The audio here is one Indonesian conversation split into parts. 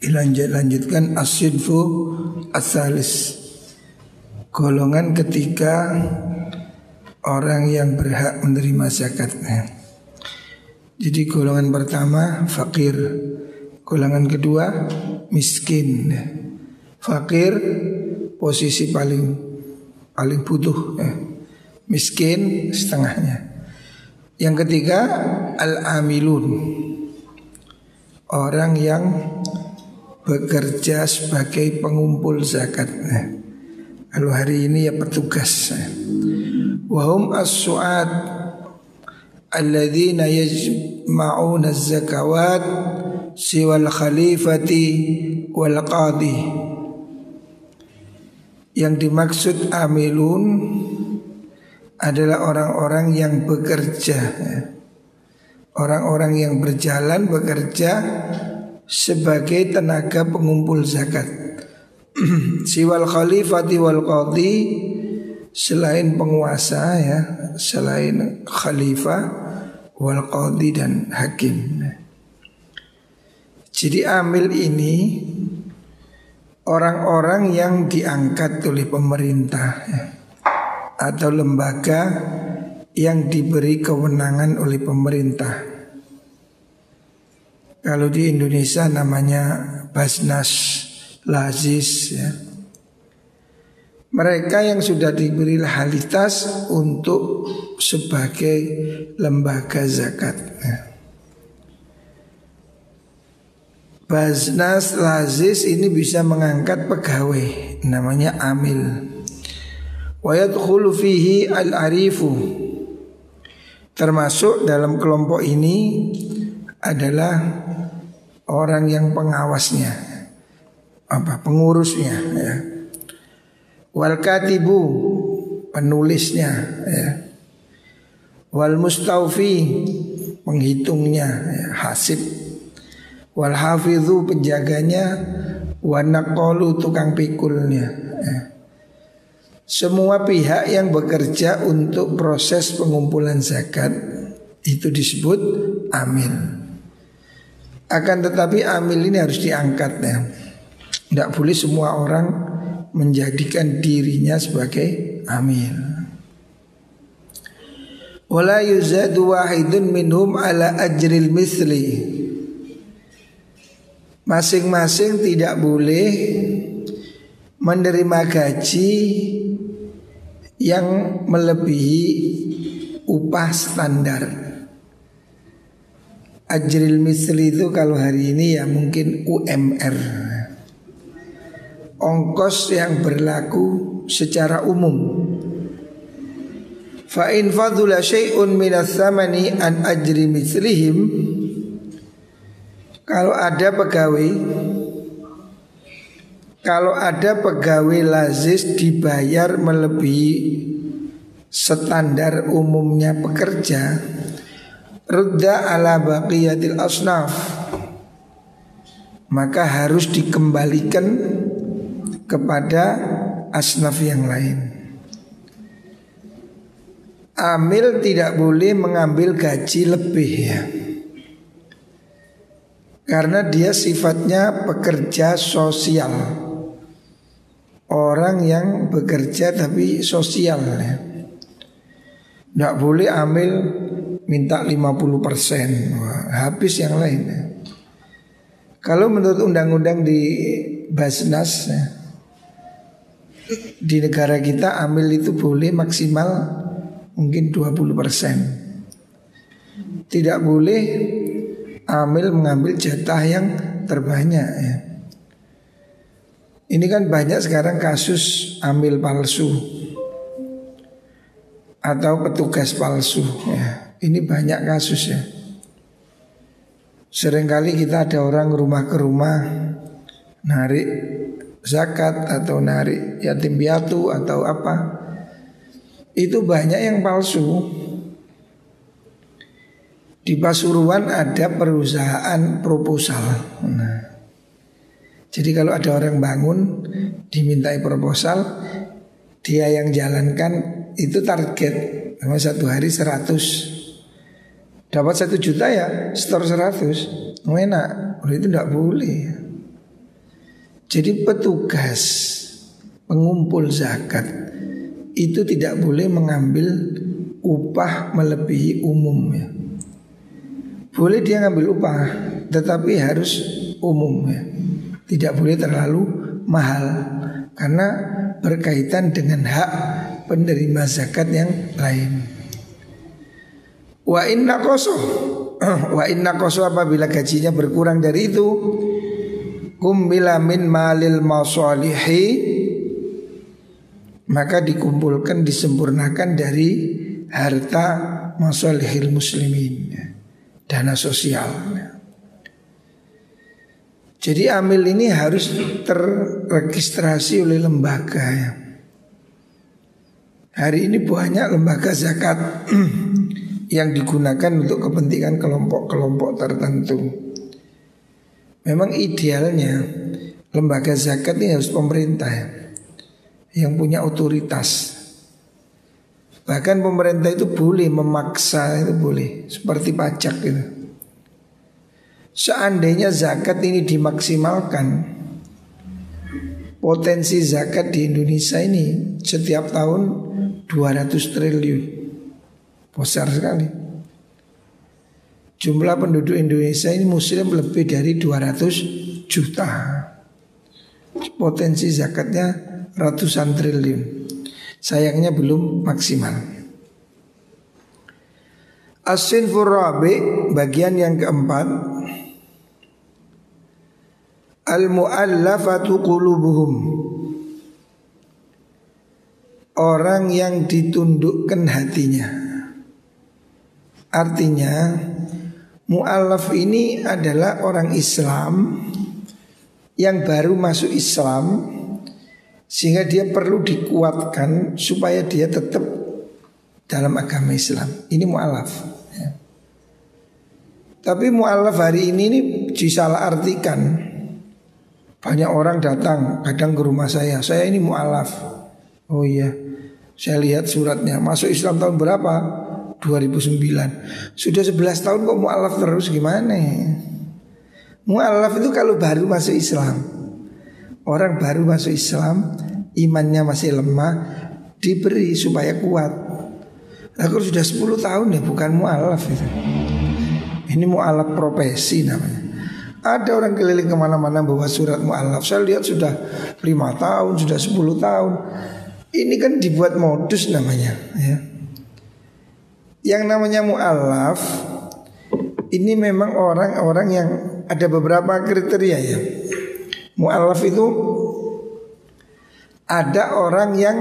Dilanjut lanjutkan asidfu asalis golongan ketiga orang yang berhak menerima zakatnya. Jadi golongan pertama fakir, golongan kedua miskin. Fakir posisi paling paling butuh, ya. miskin setengahnya. Yang ketiga al-amilun orang yang bekerja sebagai pengumpul zakat. Kalau hari ini ya petugas. Wahum as-su'ad alladzina yajma'una az-zakawat siwal khalifati wal qadi. Yang dimaksud amilun adalah orang-orang yang bekerja. Orang-orang yang berjalan bekerja sebagai tenaga pengumpul zakat. Siwal khalifati wal qadi selain penguasa ya, selain khalifah wal qadi dan hakim. Jadi amil ini orang-orang yang diangkat oleh pemerintah ya, atau lembaga yang diberi kewenangan oleh pemerintah. Kalau di Indonesia namanya Basnas Lazis ya. Mereka yang sudah diberi lahalitas untuk sebagai lembaga zakat. Ya. Basnas Lazis ini bisa mengangkat pegawai namanya amil. Wa fihi al-arifu. Termasuk dalam kelompok ini adalah orang yang pengawasnya apa pengurusnya ya wal katibu penulisnya ya wal mustaufi penghitungnya ya, hasib wal hafidhu penjaganya wan naqalu tukang pikulnya ya. semua pihak yang bekerja untuk proses pengumpulan zakat itu disebut amil. Akan tetapi amil ini harus diangkat ya. Tidak boleh semua orang menjadikan dirinya sebagai amil. Wala yuzadu wahidun minhum ala ajril misli. Masing-masing tidak boleh menerima gaji yang melebihi upah standar. Ajril misli itu kalau hari ini ya mungkin UMR Ongkos yang berlaku secara umum. Fa in fadula syai'un minas samani an ajri mislihim Kalau ada pegawai Kalau ada pegawai lazis dibayar melebihi standar umumnya pekerja Rudda ala baqiyatil asnaf. Maka harus dikembalikan kepada asnaf yang lain. Amil tidak boleh mengambil gaji lebih ya. Karena dia sifatnya pekerja sosial. Orang yang bekerja tapi sosial ya. Tidak boleh ambil minta 50 persen habis yang lain ya. Kalau menurut undang-undang di Basnas ya, di negara kita ambil itu boleh maksimal mungkin 20 persen. Tidak boleh amil mengambil jatah yang terbanyak ya. Ini kan banyak sekarang kasus amil palsu atau petugas palsu ya. Ini banyak kasus ya. Seringkali kita ada orang rumah ke rumah narik zakat atau narik yatim piatu atau apa itu banyak yang palsu. Di Pasuruan ada perusahaan proposal. Nah, jadi kalau ada orang bangun dimintai proposal, dia yang jalankan itu target sama satu hari 100 dapat satu juta ya store 100 enak itu tidak boleh jadi petugas pengumpul zakat itu tidak boleh mengambil upah melebihi umum ya. Boleh dia ngambil upah, tetapi harus umum ya. Tidak boleh terlalu mahal karena berkaitan dengan hak penerima zakat yang lain. Wa inna koso. Wa inna koso apabila gajinya berkurang dari itu kumbila min malil masalihi maka dikumpulkan disempurnakan dari harta masalihil muslimin dana sosial. Jadi amil ini harus terregistrasi oleh lembaga ya. Hari ini banyak lembaga zakat yang digunakan untuk kepentingan kelompok-kelompok tertentu. Memang idealnya lembaga zakat ini harus pemerintah ya, yang punya otoritas. Bahkan pemerintah itu boleh memaksa itu boleh seperti pajak gitu. Seandainya zakat ini dimaksimalkan Potensi zakat di Indonesia ini setiap tahun 200 triliun Besar sekali. Jumlah penduduk Indonesia ini muslim lebih dari 200 juta. Potensi zakatnya ratusan triliun. Sayangnya belum maksimal. Asin furabi bagian yang keempat. Al-mu'allafatu qulubuhum. Orang yang ditundukkan hatinya Artinya Mu'alaf ini adalah orang Islam yang baru masuk Islam sehingga dia perlu dikuatkan supaya dia tetap dalam agama Islam. Ini mu'alaf. Ya. Tapi mu'alaf hari ini ini disalah artikan. Banyak orang datang kadang ke rumah saya. Saya ini mu'alaf. Oh iya, saya lihat suratnya. Masuk Islam tahun berapa? 2009 Sudah 11 tahun kok mu'alaf terus gimana? Mu'alaf itu kalau baru masuk Islam. Orang baru masuk Islam Imannya masih lemah Diberi supaya kuat. Aku sudah 10 tahun ya bukan mu'alaf itu. Ini mu'alaf profesi namanya. Ada orang keliling ke mana-mana bawa surat mu'alaf. Saya lihat sudah 5 tahun, sudah 10 tahun. Ini kan dibuat modus namanya ya yang namanya mu'alaf ini memang orang-orang yang ada beberapa kriteria ya. Mu'alaf itu ada orang yang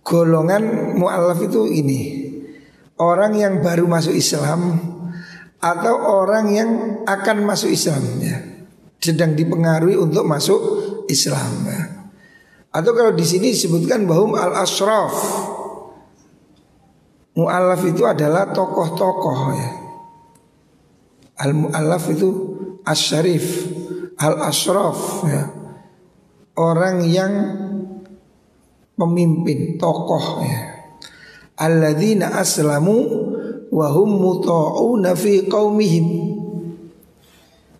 golongan mu'alaf itu ini. Orang yang baru masuk Islam atau orang yang akan masuk Islam ya. Sedang dipengaruhi untuk masuk Islam ya. Atau kalau di sini disebutkan bahum al-asraf Mu'alaf itu adalah tokoh-tokoh ya. Al-mu'alaf itu asyarif Al-asraf ya. Orang yang pemimpin, tokoh ya. Alladzina aslamu wahum muta'una fi qaumihim.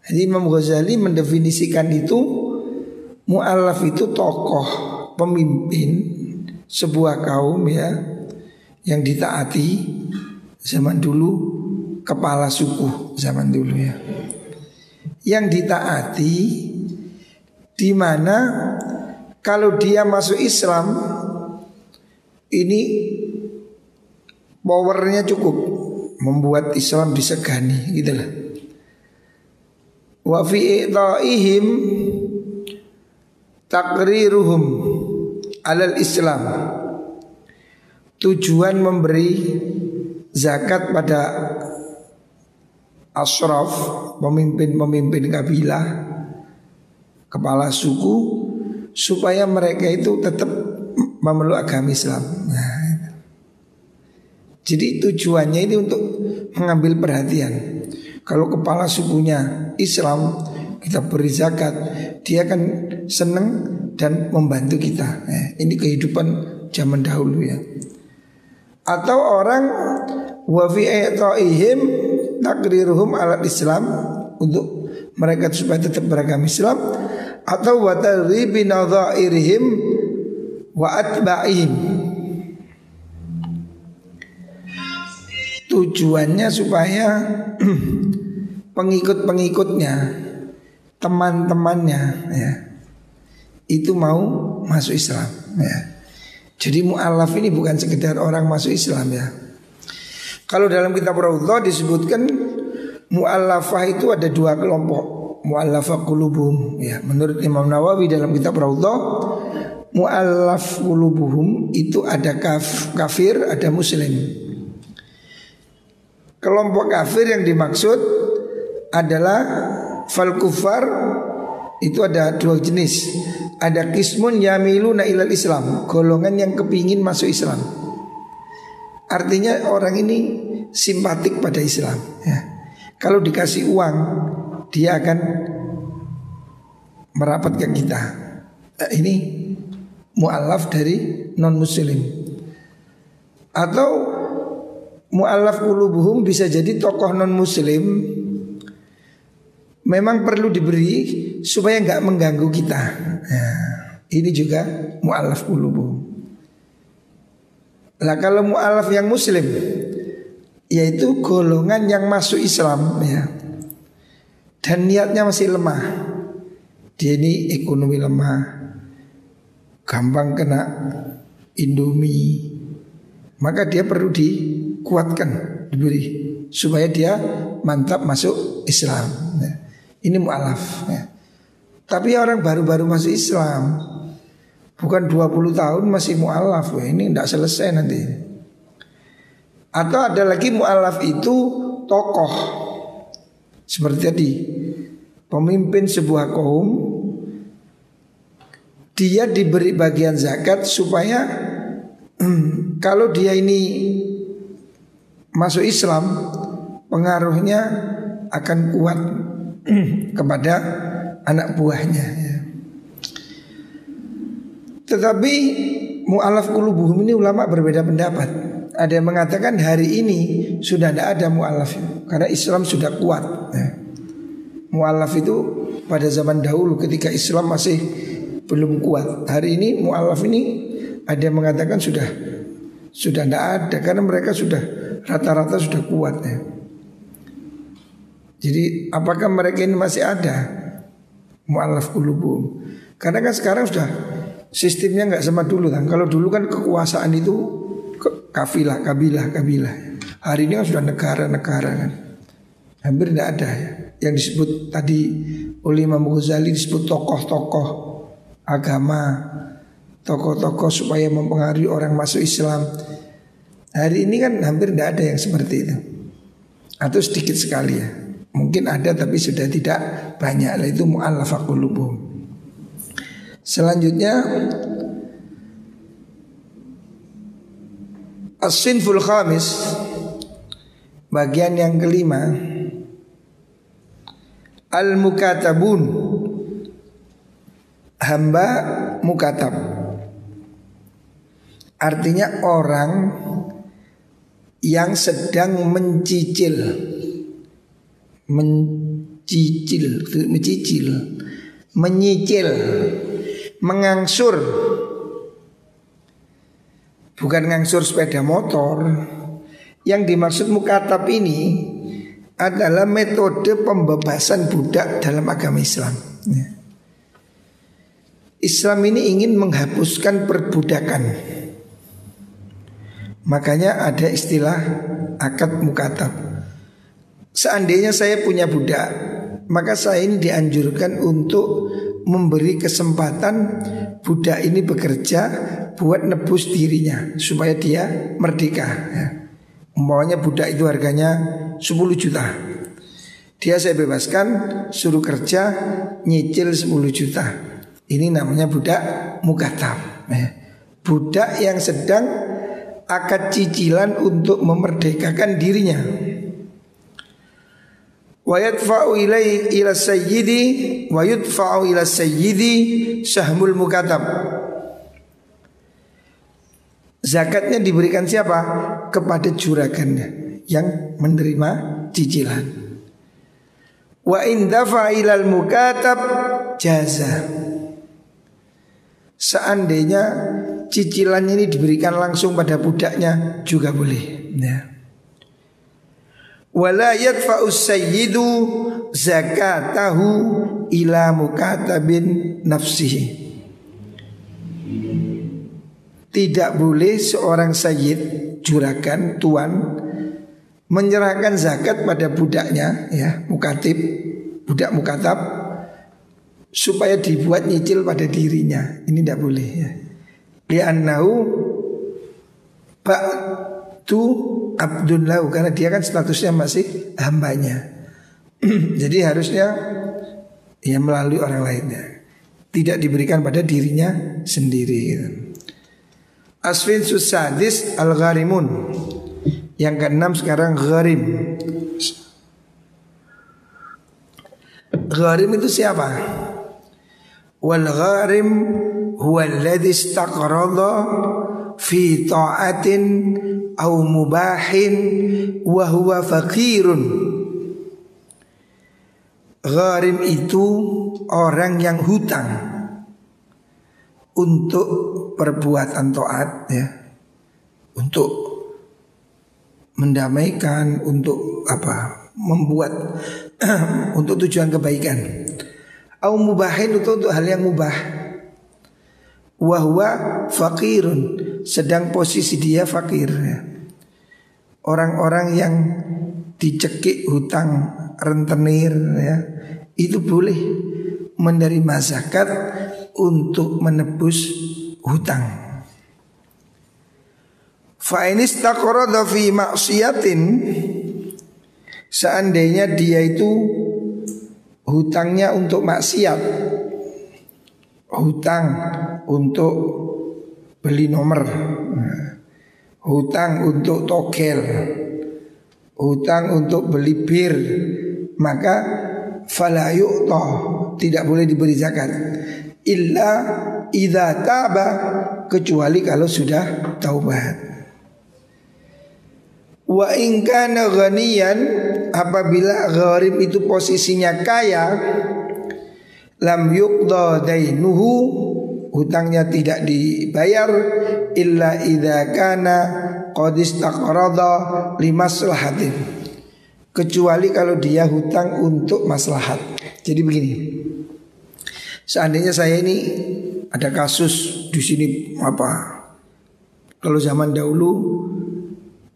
Jadi Imam Ghazali mendefinisikan itu mu'alaf itu tokoh, pemimpin sebuah kaum ya yang ditaati zaman dulu kepala suku zaman dulu ya. Yang ditaati di mana kalau dia masuk Islam ini powernya cukup membuat Islam disegani gitu lah. Wa fi takriruhum alal Islam tujuan memberi zakat pada asraf pemimpin-pemimpin kabilah kepala suku supaya mereka itu tetap memeluk agama Islam. Nah, jadi tujuannya ini untuk mengambil perhatian. Kalau kepala sukunya Islam, kita beri zakat, dia akan senang dan membantu kita. Eh, ini kehidupan zaman dahulu ya. Atau orang wa fi ta'ihim takriruhum alat Islam untuk mereka supaya tetap beragama Islam atau wa tarribi nadhairihim wa atba'ihim Tujuannya supaya pengikut-pengikutnya, teman-temannya ya itu mau masuk Islam ya. Jadi mu'alaf ini bukan sekedar orang masuk Islam ya. Kalau dalam kitab Raudhah disebutkan mu'allafah itu ada dua kelompok. Mu'allafah qulubuhum ya. Menurut Imam Nawawi dalam kitab Raudhah mu'allaf qulubuhum itu ada kaf, kafir, ada muslim. Kelompok kafir yang dimaksud adalah fal kufar itu ada dua jenis. Ada kismun yamiluna ilal Islam, golongan yang kepingin masuk Islam. Artinya orang ini simpatik pada Islam. Ya. Kalau dikasih uang, dia akan merapat ke kita. Nah, ini mualaf dari non Muslim. Atau mu'alaf qulubuhum bisa jadi tokoh non muslim memang perlu diberi supaya nggak mengganggu kita. Ya, ini juga mu'alaf qulubuhum. Lah kalau mu'alaf yang muslim yaitu golongan yang masuk Islam ya. Dan niatnya masih lemah. Dia ini ekonomi lemah. Gampang kena Indomie. Maka dia perlu di kuatkan diberi supaya dia mantap masuk Islam. Ya. Ini mualaf. Ya. Tapi orang baru-baru masuk Islam bukan 20 tahun masih mualaf. Ya. Ini tidak selesai nanti. Atau ada lagi mualaf itu tokoh seperti tadi pemimpin sebuah kaum dia diberi bagian zakat supaya kalau dia ini masuk Islam pengaruhnya akan kuat kepada anak buahnya ya. Tetapi mu'alaf qulubuhum ini ulama berbeda pendapat. Ada yang mengatakan hari ini sudah tidak ada mu'alaf karena Islam sudah kuat. Ya. Mu'alaf itu pada zaman dahulu ketika Islam masih belum kuat. Hari ini mu'alaf ini ada yang mengatakan sudah sudah tidak ada karena mereka sudah rata-rata sudah kuat ya. Jadi apakah mereka ini masih ada mu'alaf qulubum? Karena kan sekarang sudah sistemnya nggak sama dulu kan. Kalau dulu kan kekuasaan itu kafilah, kabilah, kabilah. Hari ini kan sudah negara-negara kan. Hampir tidak ada ya. Yang disebut tadi oleh Imam Ghazali disebut tokoh-tokoh agama, tokoh-tokoh supaya mempengaruhi orang masuk Islam. Hari ini kan hampir tidak ada yang seperti itu Atau sedikit sekali ya Mungkin ada tapi sudah tidak banyak. Lah Itu mu'allafah Selanjutnya As-sinful khamis Bagian yang kelima Al-mukatabun Hamba mukatab. Artinya orang yang sedang mencicil mencicil mencicil menyicil mengangsur bukan ngangsur sepeda motor yang dimaksud mukatab ini adalah metode pembebasan budak dalam agama Islam ya. Islam ini ingin menghapuskan perbudakan Makanya ada istilah akad mukatab. Seandainya saya punya budak, maka saya ini dianjurkan untuk memberi kesempatan budak ini bekerja buat nebus dirinya supaya dia merdeka. Ya. Umpamanya budak itu harganya 10 juta. Dia saya bebaskan Suruh kerja Nyicil 10 juta Ini namanya budak mukatab ya. Budak yang sedang Akad cicilan untuk memerdekakan dirinya wa yadfa'u ilai ila sayyidi wa yudfa'u ila sayyidi sahmul mukatab Zakatnya diberikan siapa? Kepada juragannya yang menerima cicilan. Wa indafa ilal mukatab jaza. Seandainya cicilannya ini diberikan langsung pada budaknya juga boleh. Ya wala yadfa'u sayyidu zakatahu ila mukatabin nafsihi. Tidak boleh seorang sayyid juragan tuan menyerahkan zakat pada budaknya ya mukatib budak mukatab supaya dibuat nyicil pada dirinya. Ini tidak boleh ya. Li'annahu tu abdun lahu karena dia kan statusnya masih hambanya. Jadi harusnya ya melalui orang lainnya. Tidak diberikan pada dirinya sendiri. Asfin susadis al gharimun. Yang keenam sekarang gharim. Gharim itu siapa? Wal gharim huwa alladhi istaqrada fi ta'atin au mubahin wa huwa fakirun Gharim itu orang yang hutang untuk perbuatan taat ya. Untuk mendamaikan, untuk apa? Membuat untuk tujuan kebaikan. Au mubahin itu untuk hal yang mubah. Wahwa fakirun sedang posisi dia fakir. Orang-orang yang dicekik hutang rentenir ya itu boleh menerima zakat untuk menebus hutang. Fa inistaqrada fi maksiatin seandainya dia itu hutangnya untuk maksiat hutang untuk beli nomor hutang untuk togel. Hutang untuk beli bir. Maka fala yu'ta. Tidak boleh diberi zakat. Illa idza taba. Kecuali kalau sudah taubat. Wa in kana ghaniyan. Apabila gharib itu posisinya kaya lam yuqda dainuhu hutangnya tidak dibayar illa idza kana qad istaqrada limaslahatin kecuali kalau dia hutang untuk maslahat. Jadi begini. Seandainya saya ini ada kasus di sini apa? Kalau zaman dahulu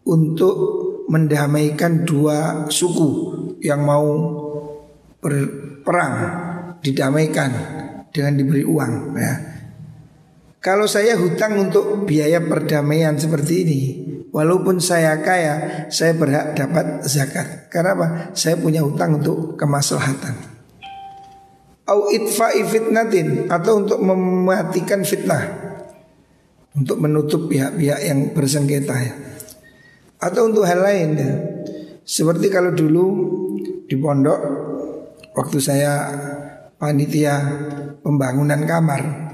untuk mendamaikan dua suku yang mau berperang didamaikan dengan diberi uang ya. Kalau saya hutang untuk biaya perdamaian seperti ini, walaupun saya kaya, saya berhak dapat zakat. Karena apa? Saya punya hutang untuk kemaslahatan. Au itfa'i fitnatin atau untuk mematikan fitnah. Untuk menutup pihak-pihak yang bersengketa ya. Atau untuk hal lain ya. Seperti kalau dulu di pondok waktu saya panitia pembangunan kamar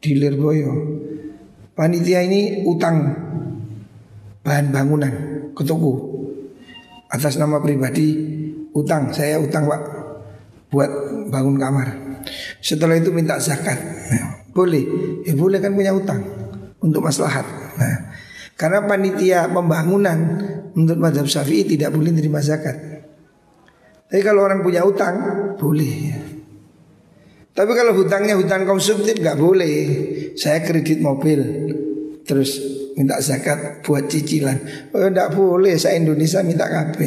di Lirboyo. Panitia ini utang bahan bangunan ke toko atas nama pribadi utang saya utang pak buat bangun kamar. Setelah itu minta zakat, nah, boleh, ya boleh kan punya utang untuk maslahat. Nah, karena panitia pembangunan menurut madhab syafi'i tidak boleh terima zakat. Tapi kalau orang punya utang boleh. Tapi kalau hutangnya hutang konsumtif nggak boleh. Saya kredit mobil terus minta zakat buat cicilan. Oh enggak boleh, saya Indonesia minta KB.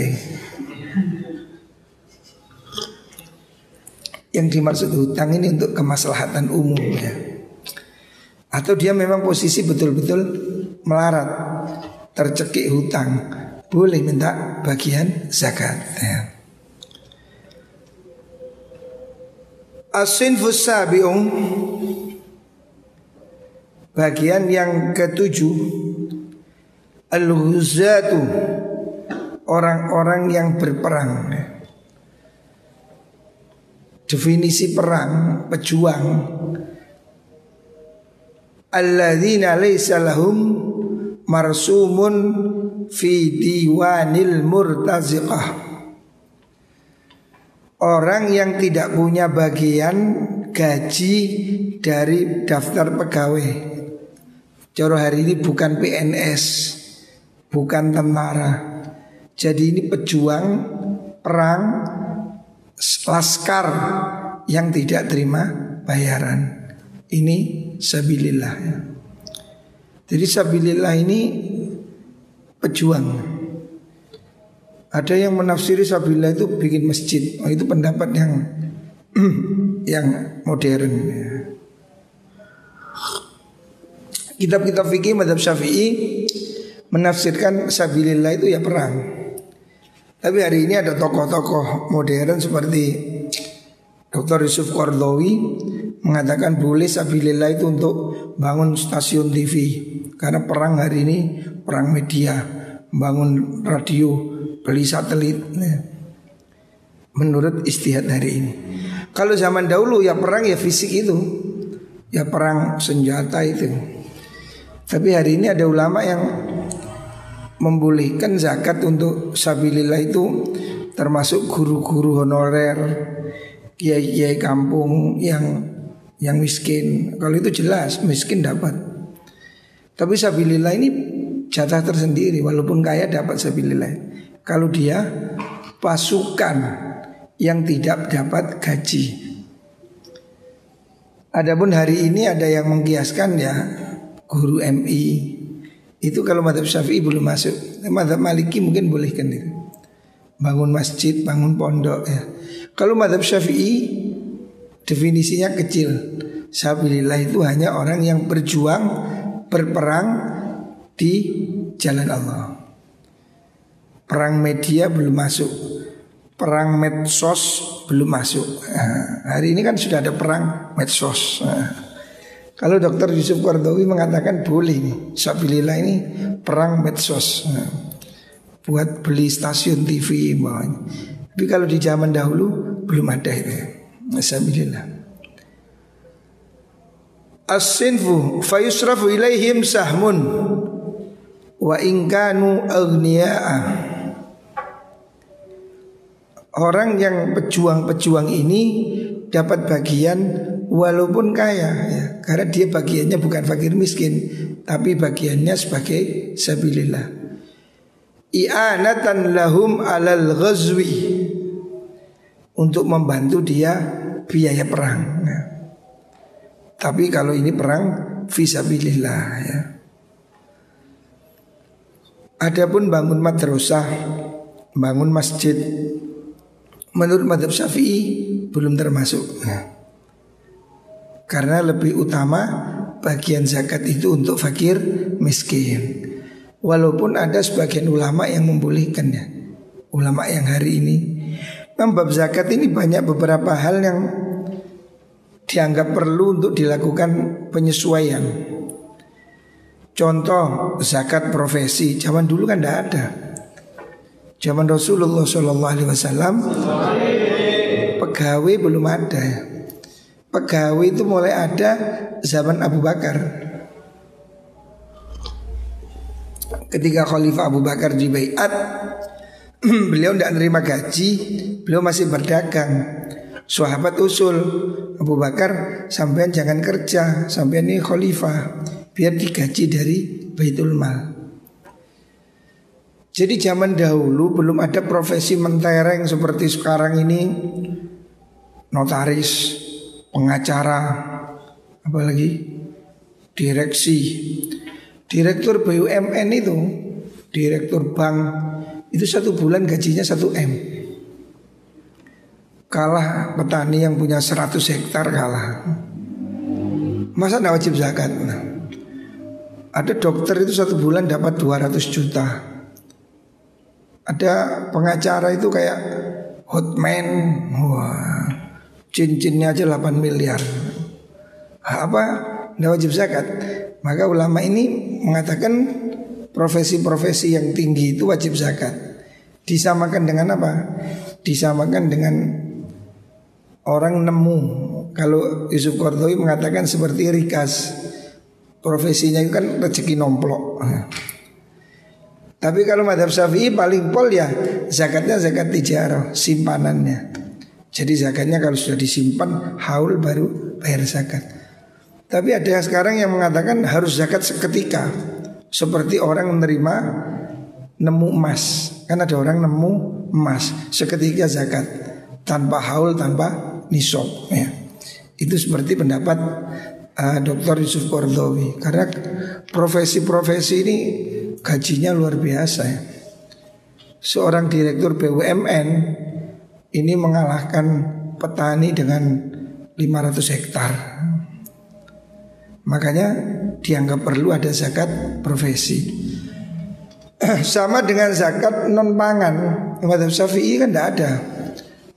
Yang dimaksud hutang ini untuk kemaslahatan umum ya. Atau dia memang posisi betul-betul melarat, tercekik hutang, boleh minta bagian zakat ya. As-sinfus sabi'un. Bagian yang ketujuh. Al-Huzatu Orang-orang yang berperang. Definisi perang Pejuang. Alladzina laysa lahum Marsumun Fi diwanil murtaziqah Orang yang tidak punya bagian gaji dari daftar pegawai. Coro hari ini bukan PNS Bukan tentara. Jadi ini pejuang perang Laskar yang tidak terima bayaran. Ini sabilillah ya. Jadi sabilillah ini pejuang ada yang menafsiri sabillah itu bikin masjid. Oh, itu pendapat yang yang modern. Ya. Kitab-kitab fikih madhab syafi'i menafsirkan sabilillah itu ya perang. Tapi hari ini ada tokoh-tokoh modern seperti Dr. Yusuf Kordowi mengatakan boleh sabilillah itu untuk bangun stasiun TV karena perang hari ini perang media, bangun radio, beli satelit. Nah, menurut istihad hari ini. Kalau zaman dahulu ya perang ya fisik itu, ya perang senjata itu. Tapi hari ini ada ulama yang membolehkan zakat untuk sabilillah itu termasuk guru-guru honorer, kiai-kiai kampung yang yang miskin. Kalau itu jelas miskin dapat. Tapi sabilillah ini jatah tersendiri walaupun kaya dapat sabilillah kalau dia pasukan yang tidak dapat gaji. Adapun hari ini ada yang mengkiaskan ya guru MI itu kalau madhab syafi'i belum masuk. Madhab maliki mungkin boleh kan itu. Bangun masjid, bangun pondok ya. Kalau madhab syafi'i definisinya kecil. Sabilillah itu hanya orang yang berjuang berperang di jalan Allah. Perang media belum masuk. Perang medsos belum masuk. Nah, Hari ini kan sudah ada perang medsos. Nah, Kalau dokter Yusuf Qardawi mengatakan boleh nih Sabilillah ini perang medsos. Nah, Buat beli stasiun TV bawahnya. Tapi kalau di zaman dahulu belum ada itu Sabilillah As-sinfu fayusrafu ilaihim sahmun wa ingkanu agniya'a Orang yang pejuang-pejuang ini dapat bagian walaupun kaya ya, karena dia bagiannya bukan fakir miskin, tapi bagiannya sebagai sabilillah. I'anatan lahum alal ghazwi untuk membantu dia biaya perang. Ya. Tapi kalau ini perang visabilillah ya. Adapun bangun madrasah, bangun masjid, menurut madhab syafi'i belum termasuk. Nah, Karena lebih utama bagian zakat itu untuk fakir miskin. Walaupun ada sebagian ulama yang membolehkannya. Ulama yang hari ini. Membab zakat ini banyak beberapa hal yang dianggap perlu untuk dilakukan penyesuaian. Contoh zakat profesi. Zaman dulu kan tidak ada Zaman Rasulullah Shallallahu Alaihi Wasallam pegawai belum ada. Pegawai itu mulai ada zaman Abu Bakar. Ketika Khalifah Abu Bakar di Bayat, beliau tidak menerima gaji, beliau masih berdagang. Sahabat usul Abu Bakar sampean jangan kerja, sampean ini khalifah biar digaji dari Baitul Mal. Jadi zaman dahulu belum ada profesi mentereng seperti sekarang ini. Notaris, pengacara, apalagi direksi. Direktur BUMN itu Direktur bank Itu satu bulan gajinya satu M. Kalah petani yang punya 100 hektar kalah. Masa tidak wajib zakat? Nah, ada dokter itu satu bulan dapat 200 juta ada pengacara itu kayak hotman, wah Cincinnya aja 8 miliar. Apa? Tidak wajib zakat. Maka ulama ini mengatakan profesi-profesi yang tinggi itu wajib zakat. Disamakan dengan apa? Disamakan dengan orang nemu. Kalau Yusuf Kordowi mengatakan seperti rikas. Profesinya itu kan rezeki nomplok. Tapi kalau madhab syafi'i paling pol ya zakatnya zakat tijarah, simpanannya. Jadi zakatnya kalau sudah disimpan haul baru bayar zakat. Tapi ada yang sekarang yang mengatakan harus zakat seketika. Seperti orang menerima nemu emas. Kan ada orang nemu emas seketika zakat tanpa haul tanpa nisab ya. Itu seperti pendapat uh, Dr. Yusuf Kordowi Karena profesi-profesi ini gajinya luar biasa ya. Seorang direktur BUMN ini mengalahkan petani dengan 500 hektar. Makanya dianggap perlu ada zakat profesi. Sama dengan zakat non pangan. Madhab Syafi'i kan tidak ada.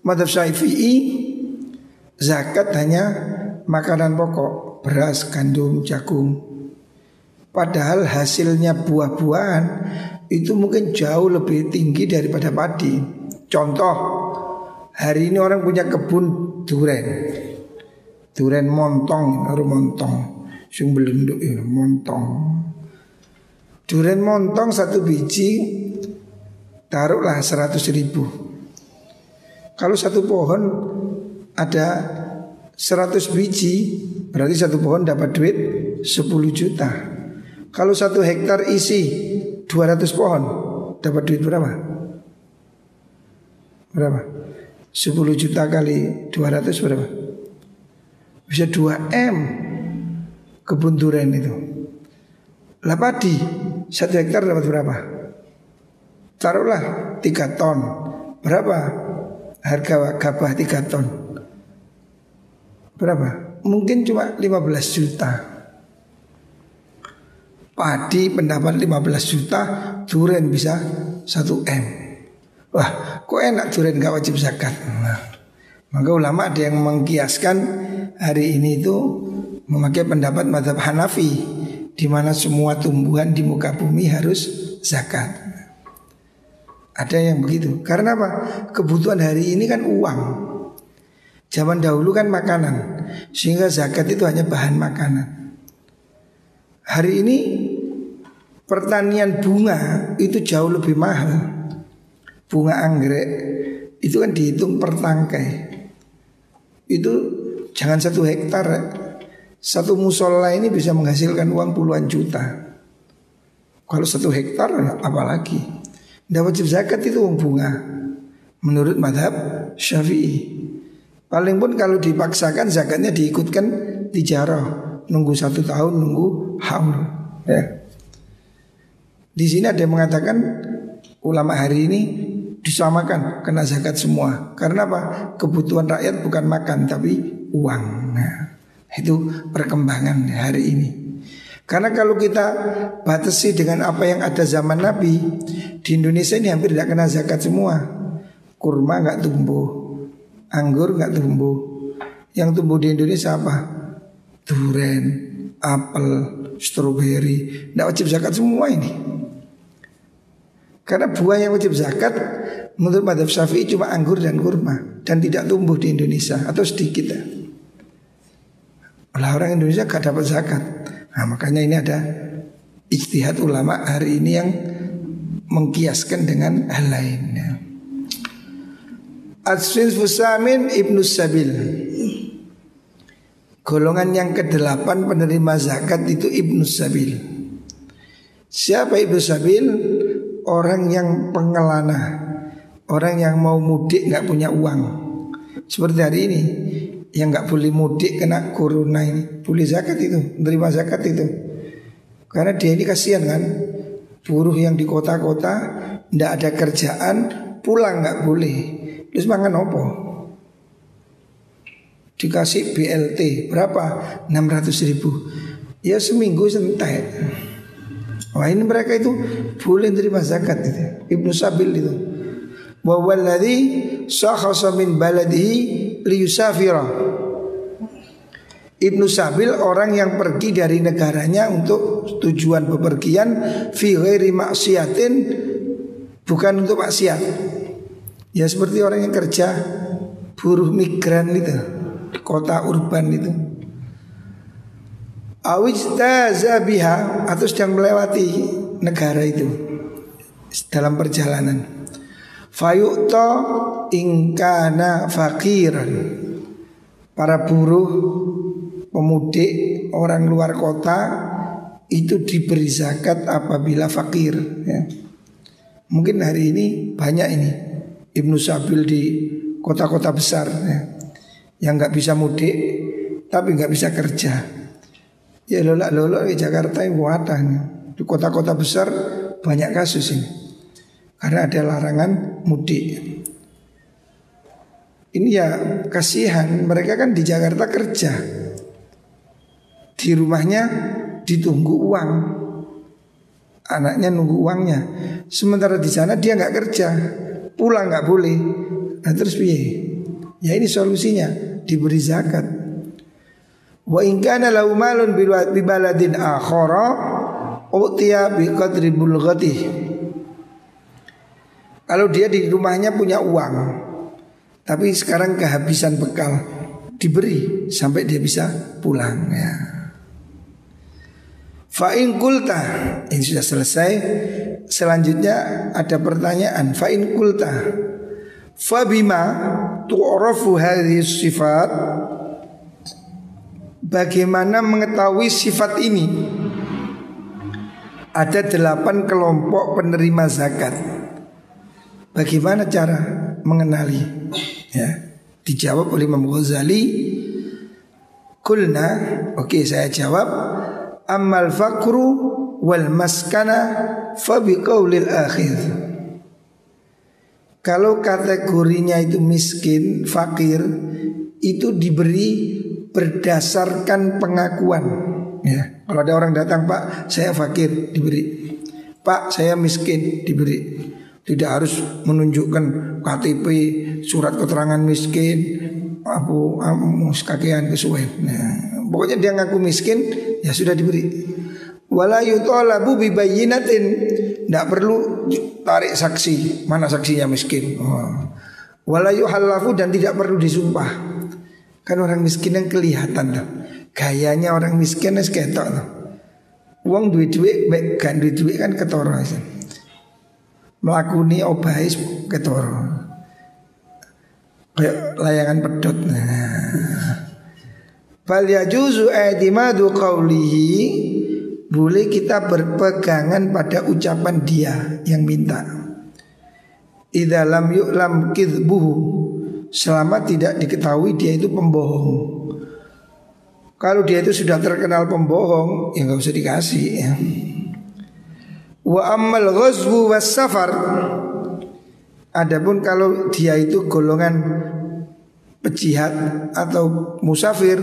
Madhab Syafi'i zakat hanya makanan pokok beras, gandum, jagung. Padahal hasilnya buah-buahan itu mungkin jauh lebih tinggi daripada padi. Contoh, hari ini orang punya kebun duren. Duren montong, baru montong. Sing ya, montong. Duren montong satu biji taruhlah seratus ribu. Kalau satu pohon ada 100 biji Berarti satu pohon dapat duit 10 juta Kalau satu hektar isi 200 pohon Dapat duit berapa? Berapa? 10 juta kali 200 berapa? Bisa 2 M Kebun durian itu Lah padi Satu hektar dapat berapa? Taruhlah 3 ton Berapa? Harga gabah 3 ton Berapa? Mungkin cuma 15 juta Padi pendapat 15 juta Duren bisa 1 M Wah kok enak duren gak wajib zakat nah, Maka ulama ada yang mengkiaskan Hari ini itu Memakai pendapat madhab Hanafi di mana semua tumbuhan di muka bumi harus zakat. Ada yang begitu. Karena apa? Kebutuhan hari ini kan uang. Zaman dahulu kan makanan Sehingga zakat itu hanya bahan makanan Hari ini pertanian bunga itu jauh lebih mahal. Bunga anggrek itu kan dihitung per tangkai. Itu jangan satu hektar Satu musola ini bisa menghasilkan uang puluhan juta. Kalau satu hektar apalagi? Tidak wajib zakat itu uang bunga. Menurut madhab syafi'i. Paling pun kalau dipaksakan zakatnya diikutkan tijarah nunggu satu tahun nunggu haul. Ya. Di sini ada yang mengatakan ulama hari ini disamakan kena zakat semua. Karena apa? Kebutuhan rakyat bukan makan tapi uang. Nah, itu perkembangan hari ini. Karena kalau kita batasi dengan apa yang ada zaman Nabi di Indonesia ini hampir tidak kena zakat semua. Kurma nggak tumbuh, anggur nggak tumbuh. Yang tumbuh di Indonesia apa? Duren, apel, stroberi. Tidak wajib zakat semua ini. Karena buah yang wajib zakat menurut madhab syafi'i cuma anggur dan kurma dan tidak tumbuh di Indonesia atau sedikit. Oleh orang Indonesia gak dapat zakat. Nah, makanya ini ada ijtihad ulama hari ini yang mengkiaskan dengan hal lainnya. Asfin Fusamin Ibnu Sabil Golongan yang kedelapan penerima zakat itu Ibnu Sabil. Siapa Ibnu Sabil? Orang yang pengelana Orang yang mau mudik nggak punya uang. Seperti hari ini Yang nggak boleh mudik kena corona ini. Boleh zakat itu Menerima zakat itu. Karena dia ini kasihan kan? Buruh yang di kota-kota Tidak ada kerjaan Pulang nggak boleh. Terus mangan opo? Dikasih BLT berapa? 600 ribu Ya seminggu sentai Wah ini mereka itu boleh terima zakat itu Ibnu Sabil itu Wawalladhi sakhasa min baladihi liyusafira. Ibnu Sabil orang yang pergi dari negaranya untuk tujuan bepergian fi ghairi maksiatin bukan untuk maksiat. Ya seperti orang yang kerja buruh migran itu kota urban itu. Awijtaza biha atau sedang melewati negara itu dalam perjalanan. Fayukto ingkana fakiran Para buruh pemudik orang luar kota itu diberi zakat apabila fakir ya. Mungkin hari ini banyak ini Ibnu Sabil di kota-kota besar ya, yang nggak bisa mudik tapi nggak bisa kerja. Ya lolak lolak di Jakarta ini wadah di kota-kota besar banyak kasus ini. Karena ada larangan mudik. Ini ya kasihan. Mereka kan di Jakarta kerja. Di rumahnya ditunggu uang. Anaknya nunggu uangnya. Sementara di sana dia nggak kerja. Pulang nggak boleh. Nah terus piye? Ya ini solusinya diberi zakat. Wa in kana lahu malun bi baladin akhara utiya bi qadri bulghati kalau dia di rumahnya punya uang tapi sekarang kehabisan bekal diberi sampai dia bisa pulang ya. Fa'in kulta Ini sudah selesai. Selanjutnya ada pertanyaan Fa'in kulta Fabima tu'rafu hadis sifat? Bagaimana mengetahui sifat ini? Ada delapan kelompok penerima zakat. Bagaimana cara mengenali? Ya Dijawab oleh Imam Ghazali. Kulna Oke saya jawab. Amal fakru wal maskana fabi qaulil akhir. Kalau kategorinya itu miskin, fakir, itu diberi berdasarkan pengakuan. Ya, kalau ada orang datang, Pak, saya fakir, diberi. Pak, saya miskin, diberi. Tidak harus menunjukkan KTP, surat keterangan miskin, abu kakean kesuwen. Nah, Pokoknya dia ngaku miskin ya sudah diberi. Wala yutolabu bibayinatin Tidak perlu tarik saksi Mana saksinya miskin oh. Wala yuhallafu dan tidak perlu disumpah Kan orang miskin yang kelihatan tuh. Gayanya orang miskin es ketok tuh. Uang duit-duit baik kan duit-duit kan ketoro Melakuni obais ketoro Kayak layangan pedot nah. Fal yajuzu i'timadu qawlihi boleh kita berpegangan pada ucapan dia yang minta. Idza lam yu'lam kidbuhu selama tidak diketahui dia itu pembohong. Kalau dia itu sudah terkenal pembohong, ya nggak usah dikasih ya. Wa ammal ghazwu was safar Adapun kalau dia itu golongan pejihad atau musafir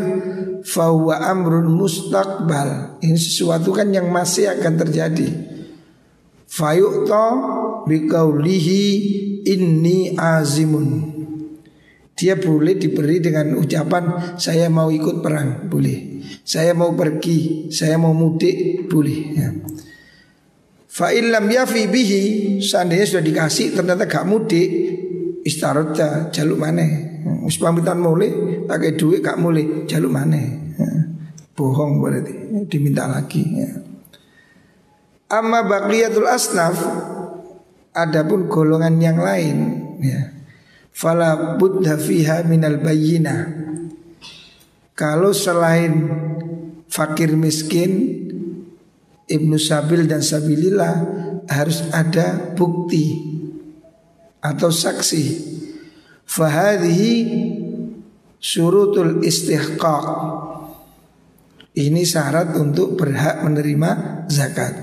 fahuwa amrun mustaqbal. Ini sesuatu kan yang masih akan terjadi. Fayu'ta biqaulihi inni azimun. Dia boleh diberi dengan ucapan saya mau ikut perang boleh. Saya mau pergi saya mau mudik boleh ya. Fa illam yafi bihi seandainya sudah dikasih ternyata gak mudik istarota jaluk mana Wis pamitan mulai pakai duit gak mulai jaluk mana. Bohong berarti diminta lagi ya. Amma baqiyatul asnaf Adapun golongan yang lain ya. Fala buddha fiha minal bayyina Kalau selain fakir miskin Ibnu Sabil dan Sabilillah harus ada bukti atau saksi Fahadihi surutul istihqaq. Ini syarat untuk berhak menerima zakat.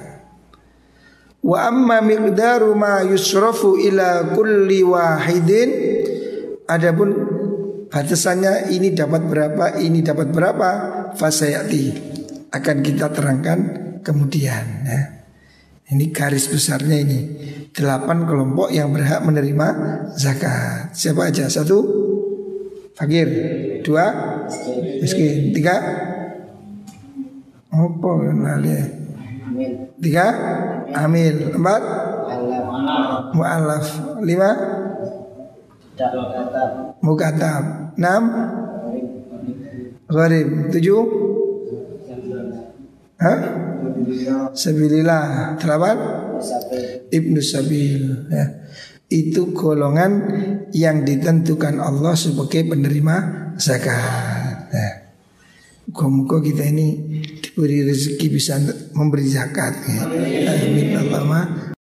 Wa amma miqdaru ma yusrafu ila kulli wahidin. Adapun batasannya ini dapat berapa, ini dapat berapa Fasayati. Akan kita terangkan kemudian ya. Ini garis besarnya ini Delapan kelompok yang berhak menerima zakat Siapa aja? Satu fakir. Dua miskin. Tiga apa? Tiga amil. Empat mualaf. Lima mukatab. Enam gharib. Tujuh Hah? Sabilillah. Delapan Ibnu Sabil ya. Itu golongan yang ditentukan Allah sebagai penerima zakat ya. Muka-muka kita ini diberi rezeki bisa memberi zakat ya. Amin Allahumma